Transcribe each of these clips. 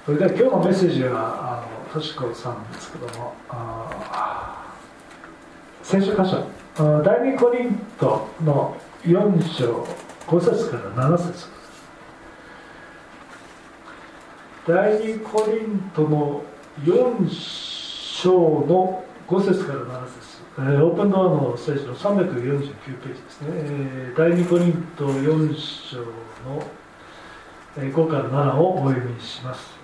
「それでは今日のメッセージはあのとしこさんですけども聖書箇所第2コリントの4章5節から7節。第2コリントの4章の5節から7節えー、オープンドアの聖書の349ページですね、えー、第2コリント4章の、5から7をお読みします、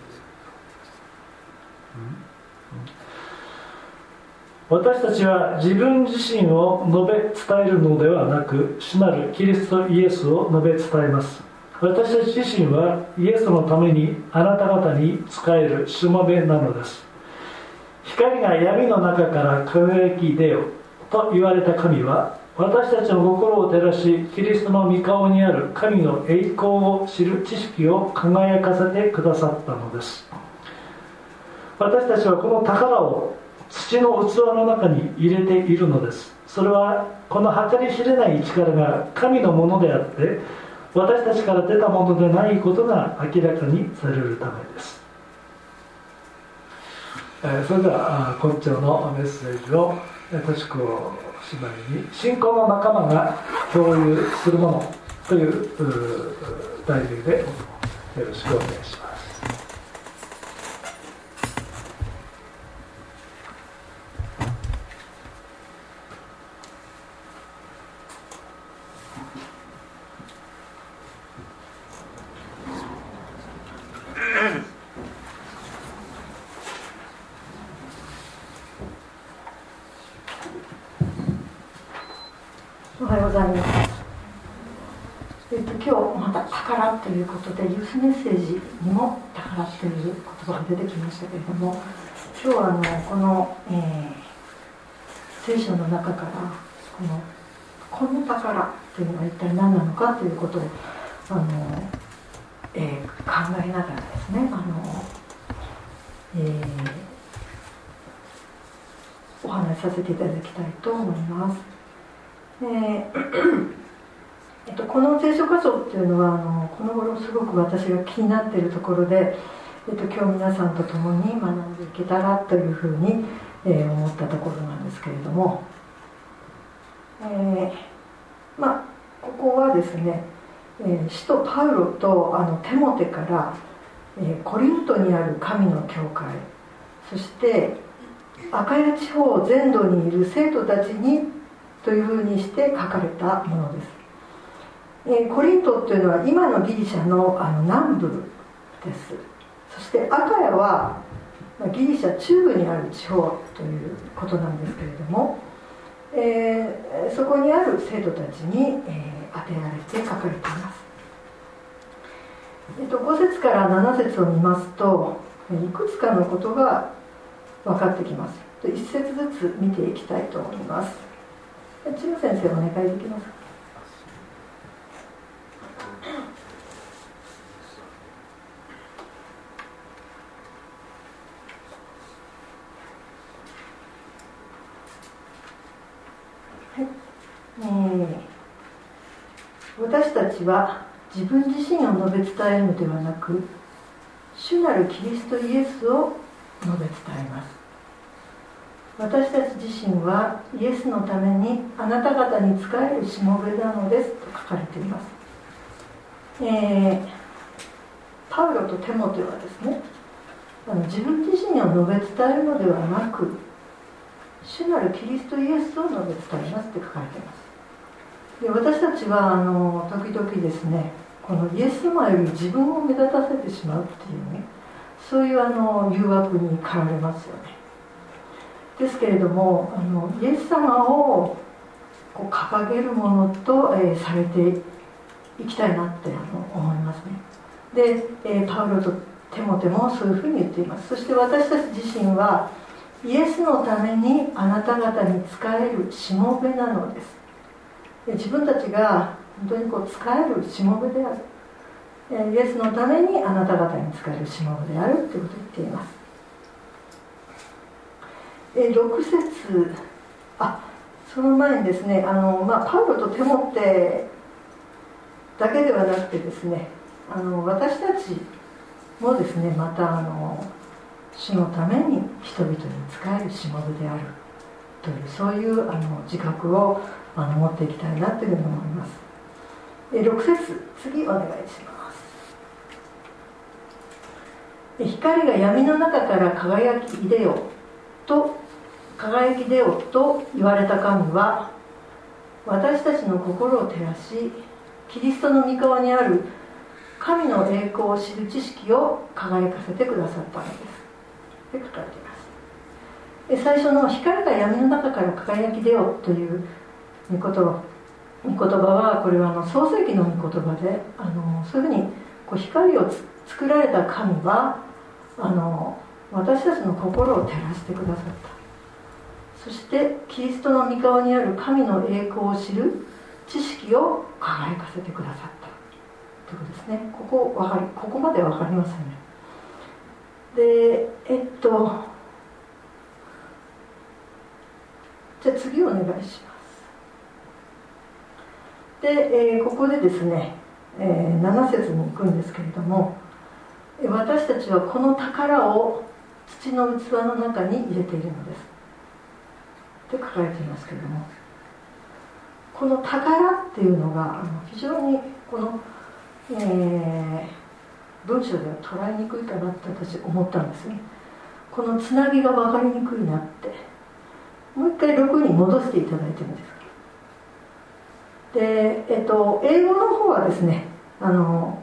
私たちは自分自身を述べ伝えるのではなく主なるキリストイエスを述べ伝えます。私たち自身はイエスのためにあなた方に仕えるしもべなのです。光が闇の中から輝き出よと言われた神は私たちの心を照らしキリストの御顔にある神の栄光を知る知識を輝かせてくださったのです。私たちはこの宝を土の器の中に入れているのですそれはこの計り知れない力が神のものであって私たちから出たものでないことが明らかにされるためですえそれでは今朝のメッセージをとしこ姉妹に「信仰の仲間が共有するもの」という題名でよろしくお願いします。ということでユースメッセージにも宝という言葉が出てきましたけれども今日はあのこの、えー、聖書の中からこの「この宝」というのは一体何なのかということをあの、えー、考えながらですねあの、えー、お話しさせていただきたいと思います。えーえっと、この聖書箇所っていうのはあのこの頃すごく私が気になっているところで、えっと、今日皆さんと共に学んでいけたらというふうに、えー、思ったところなんですけれども、えー、まここはですね、えー、使徒パウロとあのテモテから、えー、コリントにある神の教会そしてアカヤ地方全土にいる生徒たちにというふうにして書かれたものです。えコリントっていうのは今のギリシャのあの南部です。そしてアカヤは、ギリシャ中部にある地方ということなんですけれども、えー、そこにある生徒たちに、えー、当てられて書かれています、えーと、5節から7節を見ますといくつかのことが分かってきます。1節ずつ見ていきたいと思います。千葉先生お願いできますか？私たちは自分自身を述べ伝えるのではなく主なるキリストイエスを述べ伝えます。私たち自身はイエスのためにあなた方に仕えるしもべなのですと書かれています、えー、パウロとテモテはですねあの自分自身を述べ伝えるのではなく主なるキリストイエスを述べ伝えますって書かれています。で私たちはあの時々ですねこのイエス様より自分を目立たせてしまうっていうねそういうあの誘惑に駆られますよね。ですけれどもあのイエス様をこう掲げるものと、えー、されていきたいなってあの思いますね。で、えー、パウロとテモテもそういうふうに言っています。そして私たち自身はイエスのためにあなた方に仕えるしもべなのです。自分たちが本当にこう使えるしもべである。イエスのためにあなた方に使えるしもべであるということを言っています。6節。あその前にですねあの、まあ、パウロとテモテだけではなくてですねあの私たちもですねまたあの主のために人々に仕えるしもべである。というそういうあの自覚をあの持っていきたいなというふうに思います。え6節次お願いします。光が闇の中から輝き出よと輝き出よと言われた神は私たちの心を照らしキリストの御顔にある神の栄光を知る知識を輝かせてくださったのです。って書かれています。最初の「光が闇の中から輝き出よう」という御言葉はこれはあの創世記の御言葉であのそういうふうにこう光を作られた神はあの私たちの心を照らしてくださった。そしてキリストの御顔にある神の栄光を知る知識を輝かせてくださった。ということですね。ここわかりここまで分かりますよね。でえっとじゃあ次お願いします。で、えー、ここでですね、えー、7節に行くんですけれども私たちはこの宝を土の器の中に入れているのです。って書かれていますけれどもこの宝っていうのが非常にこの、えー、文章では捉えにくいかなって私思ったんですね。このつなぎが分かりにくいなって。もう一回6に戻していただいてるんですか？で、えっと、英語の方はですねあの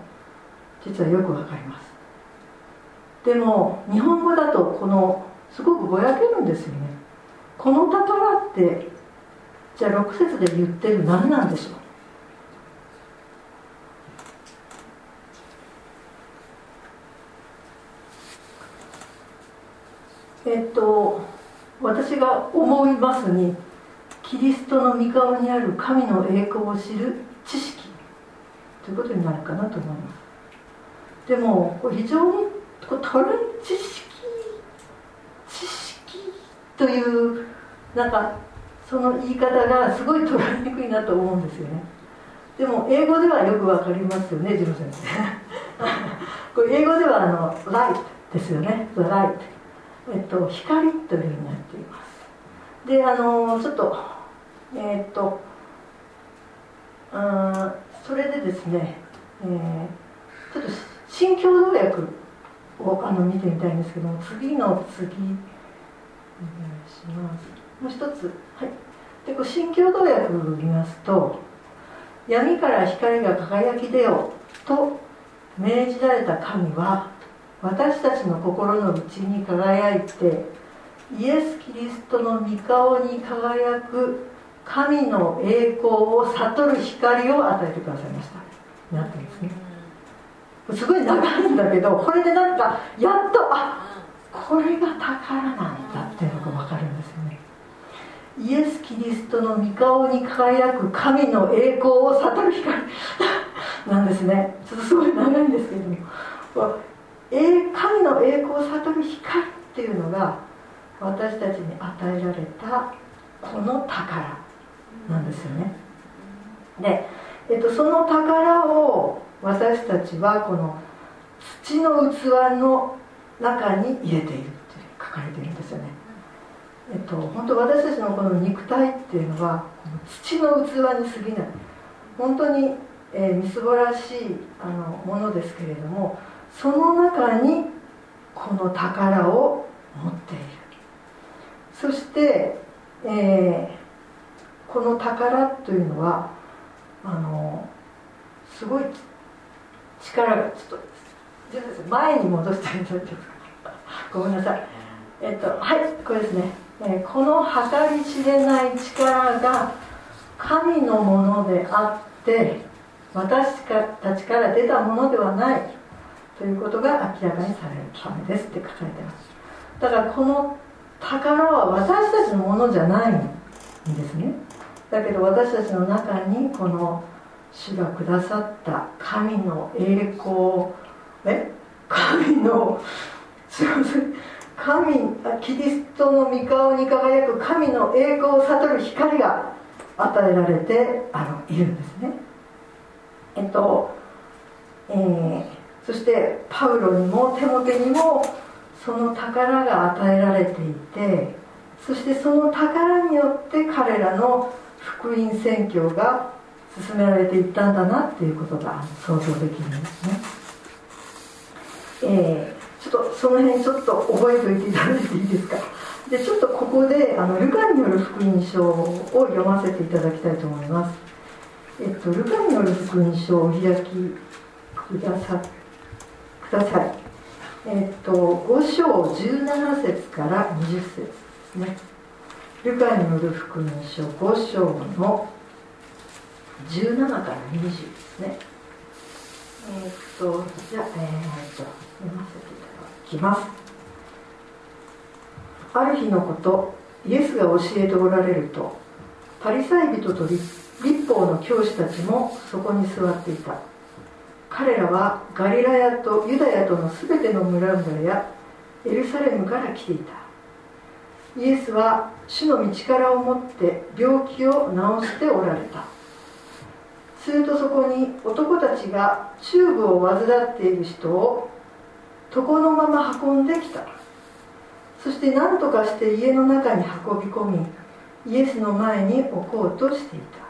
実はよくわかります。でも日本語だとこのすごくぼやけるんですよね。この宝ってじゃあ6節で言ってる何なんでしょう？えっと私が思いますにキリストの御顔にある神の栄光を知る知識ということになるかなと思います。でも非常にこう取る知識知識というなんかその言い方がすごい捉えにくいなと思うんですよね。でも英語ではよくわかりますよねジム先生。これ英語ではあの「ライト」ですよね「ライト」えっと光というふうになっています。であのちょっとえ、っとあそれでですね、えー、ちょっと新共同訳をあの見てみたいんですけども次の次お願いします。もう一つはい。でこう新共同訳を見ますと「闇から光が輝き出よ」と命じられた神は私たちの心の内に輝いてイエス・キリストの御顔に輝く神の栄光を悟る光を与えてくださいました。なってですね。すごい長いんだけどこれでなんかやっとあこれが宝なんだっていうのが分かるんですよね。イエス・キリストの御顔に輝く神の栄光を悟る光。なんですね。ちょっとすごい長いんですけども。神の栄光を悟る光っていうのが私たちに与えられたこの宝なんですよね。で、えっと、その宝を私たちはこの土の器の中に入れているって書かれているんですよね。えっと本当私たちのこの肉体っていうのはこの土の器に過ぎない。本当に、えー、みすぼらしいあのものですけれどもその中にこの宝を持っている。そして、えーこの宝というのはあのすごい力がちょっと前に戻していただいてごめんなさい。えっとはいこれですね、えー、この計り知れない力が神のものであって私たちから出たものではない。ということが明らかにされるためですって書かれてます。だからこの宝は私たちのものじゃないんですね。だけど私たちの中にこの主がくださった神の栄光え？神のすいません。神キリストの御顔に輝く神の栄光を悟る光が与えられてあのいるんですね。えっと、えー、そしてパウロにもテモテにもその宝が与えられていてそしてその宝によって彼らの福音宣教が進められていったんだなっていうことが想像できるんですね、えー、ちょっとその辺ちょっと覚えておいていただいていいですか？でちょっとここであのルカによる福音書を読ませていただきたいと思います。えっとルカによる福音書をお開きくださください。えっと5章17節から20節ですね。ルカによる福音書5章の17から20ですね。えー、っとじゃあ、えー、っと読ませていただきます。ある日のことイエスが教えておられるとパリサイ人と立法の教師たちもそこに座っていた。彼らはガリラヤとユダヤとのすべての村々やエルサレムから来ていた。イエスは主の道からを持って病気を治しておられた。するとそこに男たちがチューブを患っている人を床のまま運んできた。そして何とかして家の中に運び込みイエスの前に置こうとしていた。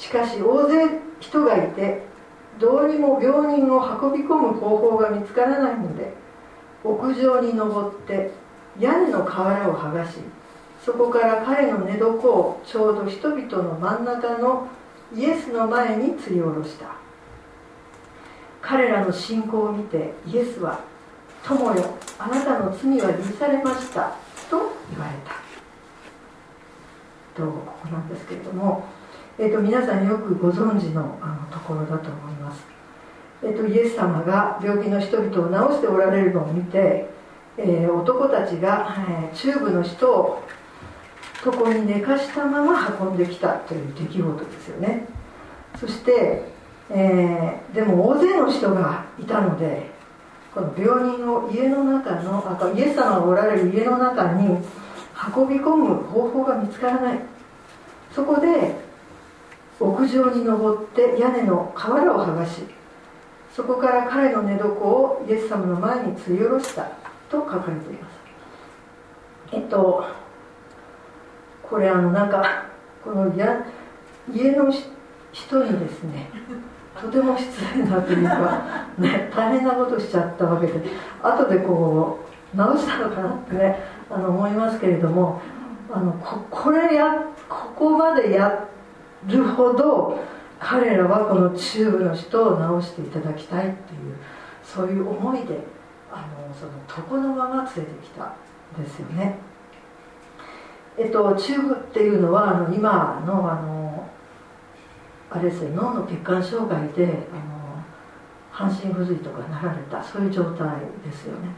しかし大勢人がいてどうにも病人を運び込む方法が見つからないので屋上に登って屋根の瓦を剥がしそこから彼の寝床をちょうど人々の真ん中のイエスの前に吊り下ろした。彼らの信仰を見てイエスは「友よあなたの罪は許されました」と言われた。とここなんですけれども、えーと、皆さんよくご存知のあのところだと思います、えーと、イエス様が病気の人々を治しておられるのを見て、えー、男たちが、えー、チューブの人を床に寝かしたまま運んできたという出来事ですよね。そして、えー、でも大勢の人がいたのでこの病人を家の中のあイエス様がおられる家の中に運び込む方法が見つからない。そこで屋上に登って屋根の瓦を剥がしそこから彼の寝床をイエス様の前に吊り下ろしたと書かれています。えっとこれあのなんかこのや家の人にですねとても失礼なというか、ね、大変なことしちゃったわけで後でこう直したのかなってねあの思いますけれどもあのここれやここまでやるほど彼らはこのチューブの人を直していただきたいっていうそういう思いであのその床のまま連れてきたんですよね。えっと、チューブっていうのはあの今のあのあれですね脳の血管障害であの半身不随とかなられたそういう状態ですよね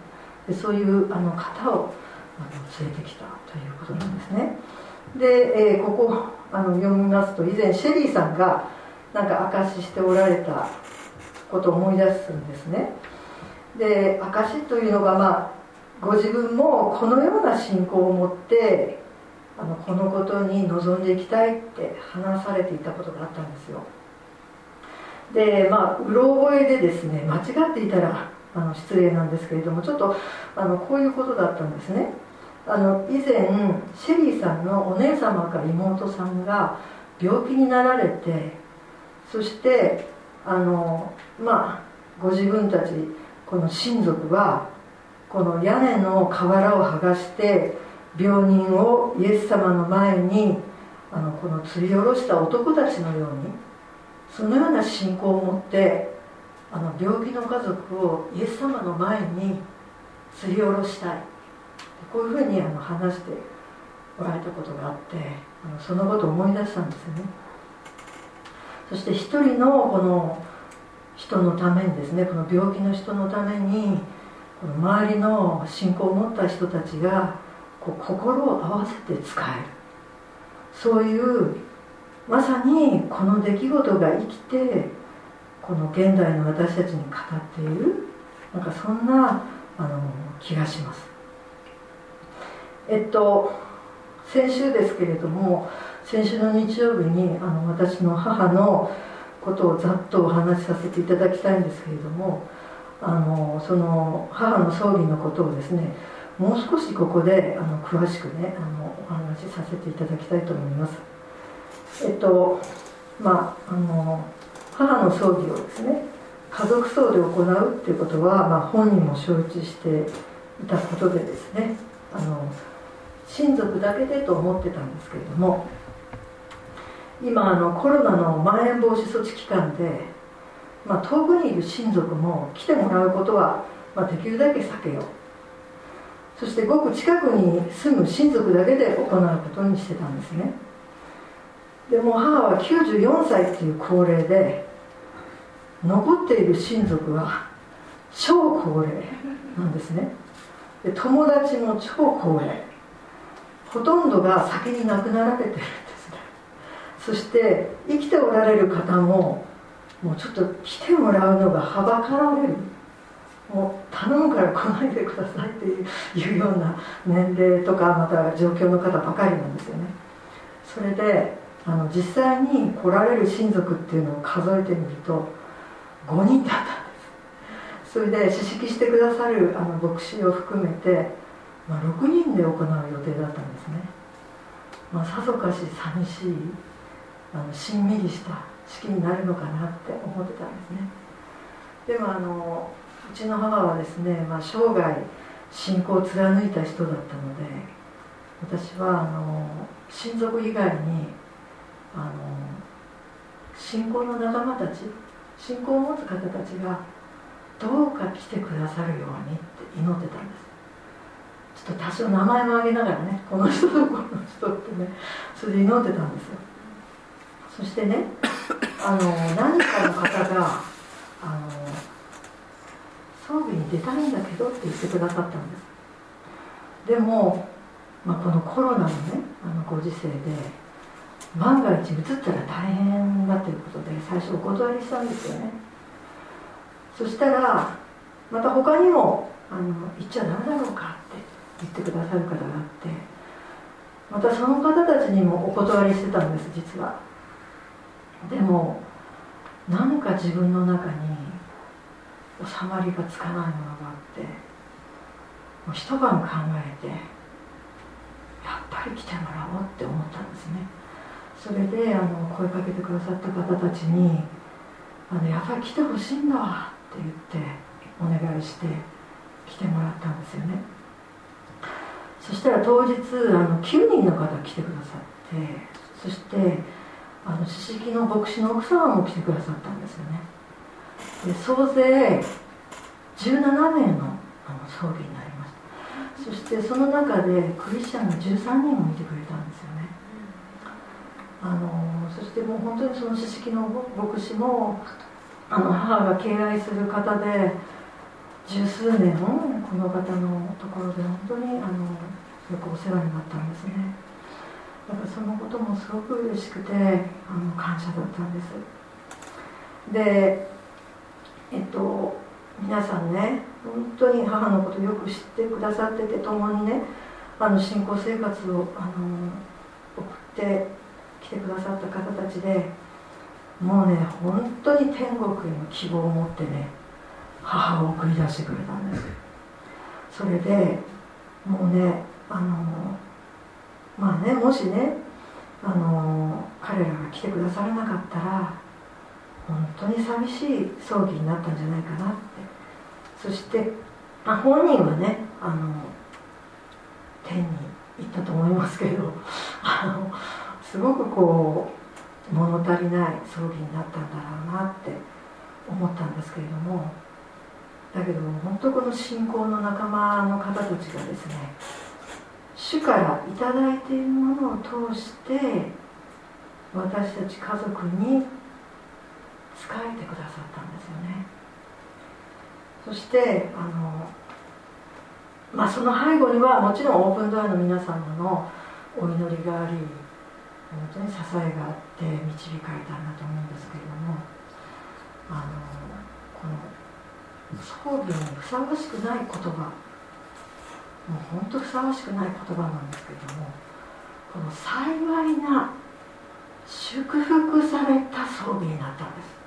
でそういうあの方をあの連れてきたということなんですねで、えー、ここあの読みますと以前シェリーさんがなんか証ししておられたことを思い出すんですね。で証しというのがまあご自分もこのような信仰を持ってあのこのことに臨んでいきたいって話されていたことがあったんですよ。でまあうろ覚えでですね間違っていたらあの失礼なんですけれどもちょっとあのこういうことだったんですね。あの以前シェリーさんのお姉様か妹さんが病気になられてそしてあのまあご自分たちこの親族はこの屋根の瓦を剥がして病人をイエス様の前にあのこの吊り下ろした男たちのようにそのような信仰を持ってあの病気の家族をイエス様の前に吊り下ろしたい。こういうふうにあの話しておられたことがあってあのそのことを思い出したんですよね。そして一人のこの人のためにですねこの病気の人のためにこの周りの信仰を持った人たちがこう心を合わせて使える。そういうまさにこの出来事が生きてこの現代の私たちに語っているなんかそんなあの気がします。えっと先週ですけれども先週の日曜日にあの私の母のことをざっとお話しさせていただきたいんですけれどもあのその母の葬儀のことをですねもう少しここであの詳しくねあのお話しさせていただきたいと思います。えっとまああの母の葬儀をですね家族葬で行うっていうことは、まあ、本人も承知していたことでですね親族だけでと思ってたんですけれども今あのコロナのまん延防止措置期間で、まあ、遠くにいる親族も来てもらうことは、まあ、できるだけ避けよう。そしてごく近くに住む親族だけで行うことにしてたんですね。でも母は94歳っていう高齢で残っている親族は超高齢なんですね。で友達も超高齢。ほとんどが先に亡くなられてるんですね。そして生きておられる方ももうちょっと来てもらうのがはばかられる。もう頼むから来ないでくださいっていうような年齢とかまた状況の方ばかりなんですよね。それであの実際に来られる親族っていうのを数えてみると5人だったんです。それで試式してくださるあの牧師を含めて、まあ、6人で行う予定だったんですね、まあ、さぞかし寂しいあのしんみりした式になるのかなって思ってたんですね。でもあのうちの母はですね、まあ、生涯信仰を貫いた人だったので私はあの親族以外にあの信仰の仲間たち信仰を持つ方たちがどうか来てくださるようにって祈ってたんです。ちょっと多少名前も挙げながらねこの人とこの人ってねそれで祈ってたんですよ。そしてねあの何かの方があの葬儀に出たいんだけどって言ってくださったんです。でも、まあ、このコロナのねあのご時世で万が一移ったら大変だということで最初お断りしたんですよね。そしたらまた他にもあの行っちゃダメだろうか。言ってくださる方があって。またその方たちにもお断りしてたんです実は。でも何か自分の中に収まりがつかないものがあってもう一晩考えてやっぱり来てもらおうって思ったんですね。それであの声かけてくださった方たちにあの「やっぱり来てほしいんだわ」って言ってお願いして来てもらったんですよね。そしたら当日あの9人の方来てくださってそしてあの四式の牧師の奥様も来てくださったんですよね。で総勢17名のあの葬儀になりました。そしてその中でクリスチャンが13人もいてくれたんですよね。あのそしてもう本当にその知識の牧師もあの母が敬愛する方で十数年この方のところで本当にあのよくお世話になったんですね。だからそのこともすごく嬉しくてあの感謝だったんです。でえっと皆さんね本当に母のことよく知ってくださってて共にねあの信仰生活をあの送って来てくださった方たちでもうね本当に天国への希望を持ってね母を送り出してくれたんです。それでもうねあのまあねもしねあの彼らが来てくださらなかったら本当に寂しい葬儀になったんじゃないかなって。そして、まあ、本人はねあの天に行ったと思いますけどあのすごくこう物足りない葬儀になったんだろうなって思ったんですけれどもだけど本当この信仰の仲間の方たちがですね主から頂いているものを通して私たち家族に仕えてくださったんですよね。そしてあのまあその背後にはもちろんオープンドアの皆様のお祈りがあり本当に支えがあって導かれたんだと思うんですけれどもあのこの葬儀にふさわしくない言葉もう本当ふさわしくない言葉なんですけれどもこの幸いな祝福された装備になったんです。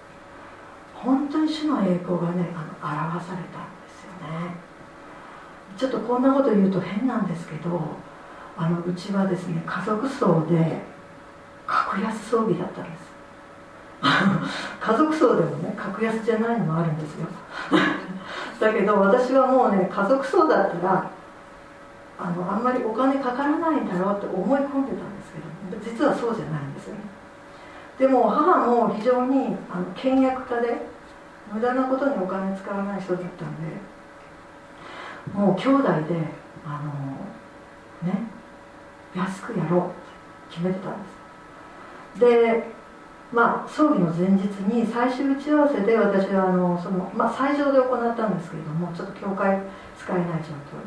本当に主の栄光がねあの表されたんですよね。ちょっとこんなこと言うと変なんですけどあのうちはですね家族葬で格安装備だったんです。家族葬でもね格安じゃないのもあるんですよ。だけど私はもうね家族葬だったらあのあんまりお金かからないんだろうって思い込んでたんですけど実はそうじゃないんですよね。でも母も非常にあの倹約家で無駄なことにお金使わない人だったんでもう兄弟であのね安くやろうって決めてたんです。でまあ葬儀の前日に最終打ち合わせで私はあのその、まあ、斎場で行ったんですけれどもちょっと教会使えない状況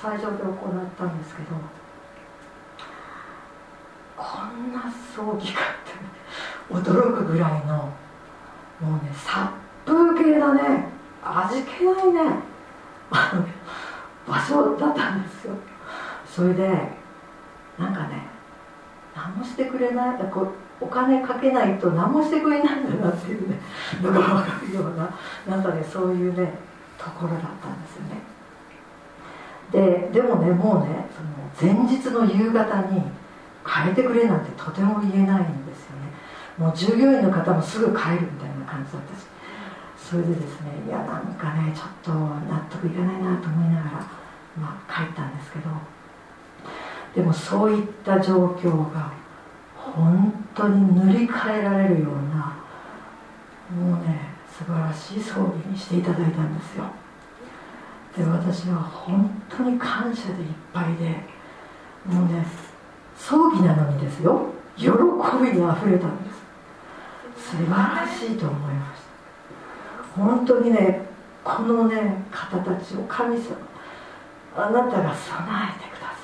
斎場で行ったんですけどこんな葬儀かって驚くぐらいのもうね殺風景だね。味気ないね。場所だったんですよ。それでなんかね何もしてくれないこお金かけないと何もしてくれないんだなっていうねのが分かるようななんかねそういうねところだったんですよね。ででもねもうねその前日の夕方に変えてくれなんてとても言えないんですよね。もう従業員の方もすぐ帰るみたいな感じだったし。それでですねいやなんかねちょっと納得いかないなと思いながら、まあ、帰ったんですけど。でもそういった状況が本当に塗り替えられるようなもうね素晴らしい装備にしていただいたんですよ。で私は本当に感謝でいっぱいでもうね葬儀なのにですよ。喜びにあふれたんです。素晴らしいと思いました。本当にねこのね方たちを神様あなたが備えてくださ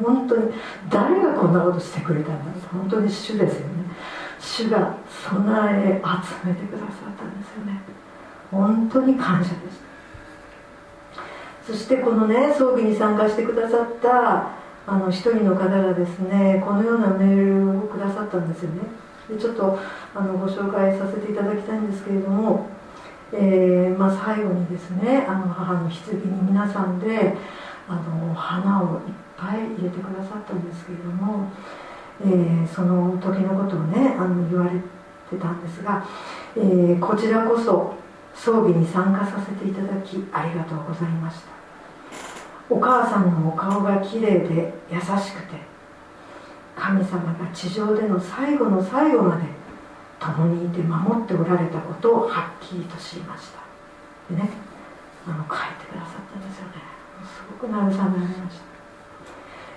い。本当に誰がこんなことしてくれたんだ本当に主ですよね。主が備え集めてくださったんですよね。本当に感謝です。そしてこのね葬儀に参加してくださったあの一人の方がですねこのようなメールをくださったんですよね。でちょっとあのご紹介させていただきたいんですけれども、えー、まあ、最後にですねあの母の棺に皆さんであの花をいっぱい入れてくださったんですけれども、えー、その時のことをねあの言われてたんですが、えー、こちらこそ葬儀に参加させていただきありがとうございました。お母さんのお顔がきれいで優しくて神様が地上での最後の最後まで共にいて守っておられたことをはっきりと知りました。でねあの書いてくださったんですよね。すごく慰められました、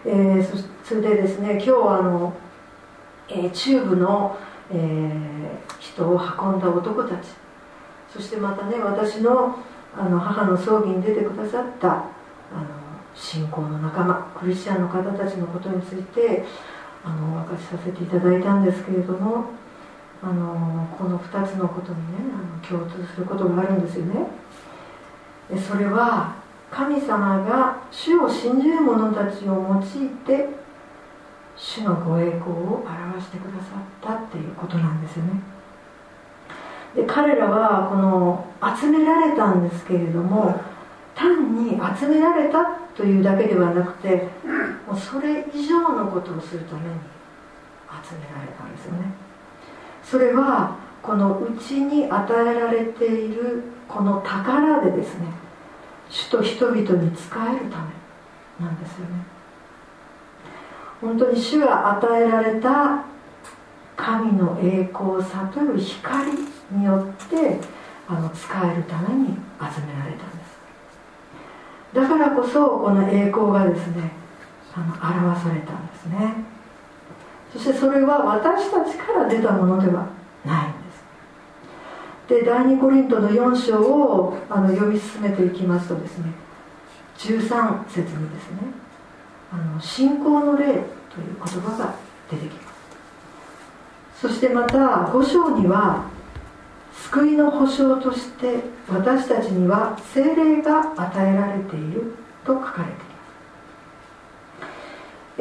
えー、そそれでですね今日あの、えー、中部の、えー、人を運んだ男たち。そしてまたね私のあの母の葬儀に出てくださったあの信仰の仲間クリスチャンの方たちのことについてあのお明かしさせていただいたんですけれどもあのこの2つのことにねあの共通することがあるんですよね。それは神様が主を信じる者たちを用いて主のご栄光を表してくださったっていうことなんですよね。で彼らはこの集められたんですけれども単に集められたというだけではなくてもうそれ以上のことをするために集められたんですよね。それはこのうちに与えられているこの宝でですね主と人々に仕えるためなんですよね。本当に主が与えられた神の栄光を悟る光によってあの使えるために集められた。だからこそこの栄光がですねあの表されたんですね。そしてそれは私たちから出たものではないんです。で第2コリントの4章をあの読み進めていきますとですね13節にですねあの信仰の霊という言葉が出てきます。そしてまた5章には救いの保証として私たちには精霊が与えられていると書かれ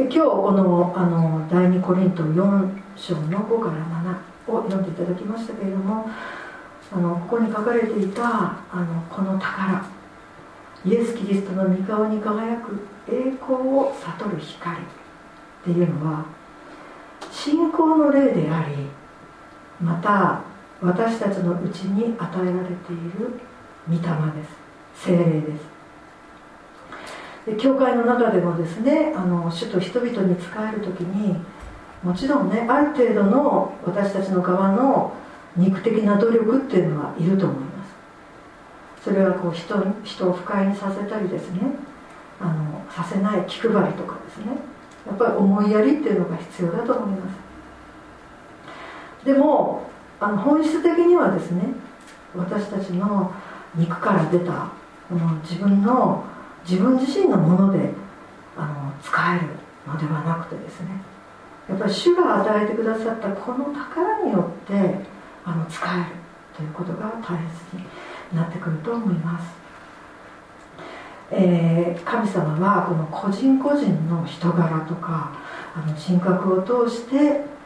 ています、今日このあの第2コリント4章の5から7を読んでいただきましたけれどもあのここに書かれていたあのこの宝イエス・キリストの御顔に輝く栄光を悟る光っていうのは信仰の霊でありまた私たちのうちに与えられている御霊です。精霊です。で教会の中でもですねあの主と人々に仕える時にもちろんねある程度の私たちの側の肉的な努力っていうのはいると思います。それはこう人人を不快にさせたりですねあのさせない気配りとかですねやっぱり思いやりっていうのが必要だと思います。でもあの本質的にはですね私たちの肉から出たこの自分の自分自身のものであの使えるのではなくてですねやっぱり主が与えてくださったこの宝によってあの使えるということが大切になってくると思います、えー、神様はこの個人個人の人柄とかあの人格を通して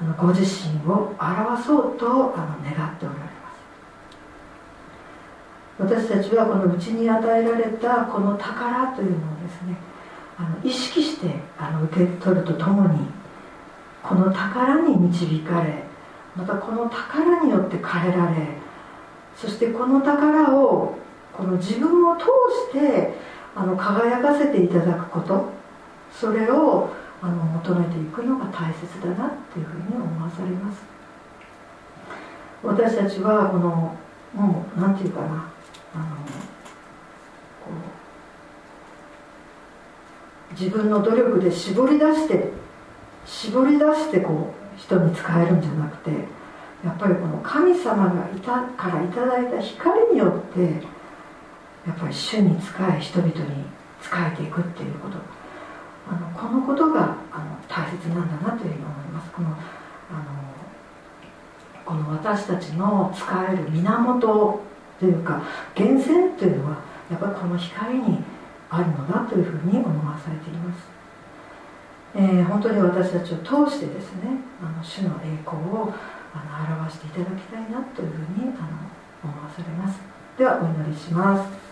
あのご自身を表そうとあの願っておられます。私たちはこのうちに与えられたこの宝というのをですねあの意識してあの受け取るとともにこの宝に導かれまたこの宝によって変えられそしてこの宝をこの自分を通してあの輝かせていただくことそれをあの求めていくのが大切だなっていうふうに思わされます。私たちはこのもう何て言うかなあのこう自分の努力で絞り出して絞り出してこう人に使えるんじゃなくてやっぱりこの神様がいたからいただいた光によってやっぱり主に仕え人々に仕えていくっていうこと。あのこのことがあの大切なんだなというふうに思います。このあのこの私たちの使える源というか源泉というのはやっぱりこの光にあるのだというふうに思わされています、えー、本当に私たちを通してですねあの主の栄光をあの表していただきたいなというふうにあの思わされます。ではお祈りします。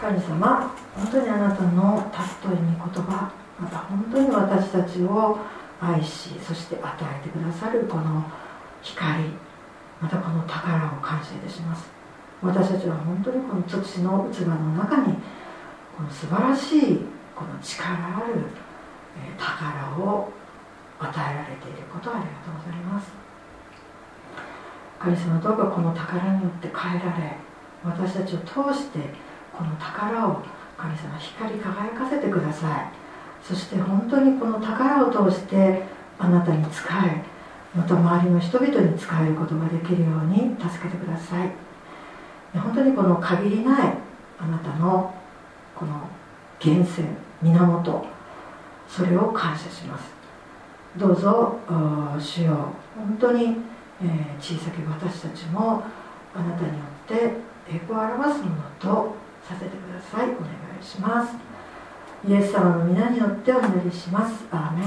神様。本当にあなたの尊い御言葉また本当に私たちを愛しそして与えてくださるこの光またこの宝を感謝いたします。私たちは本当にこの土の器の中にこの素晴らしいこの力ある宝を与えられていることをありがとうございます。神様どうかこの宝によって変えられ私たちを通してこの宝を神様光り輝かせてください。そして本当にこの宝を通してあなたに仕えまた周りの人々に仕えることができるように助けてください。本当にこの限りないあなたのこの源泉源それを感謝します。どうぞ主よ本当に、え、小さき私たちもあなたによって栄光を表すものとさせてください。お願いします。イエス様の皆によってお祈りします。アーメ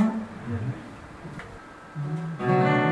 ン。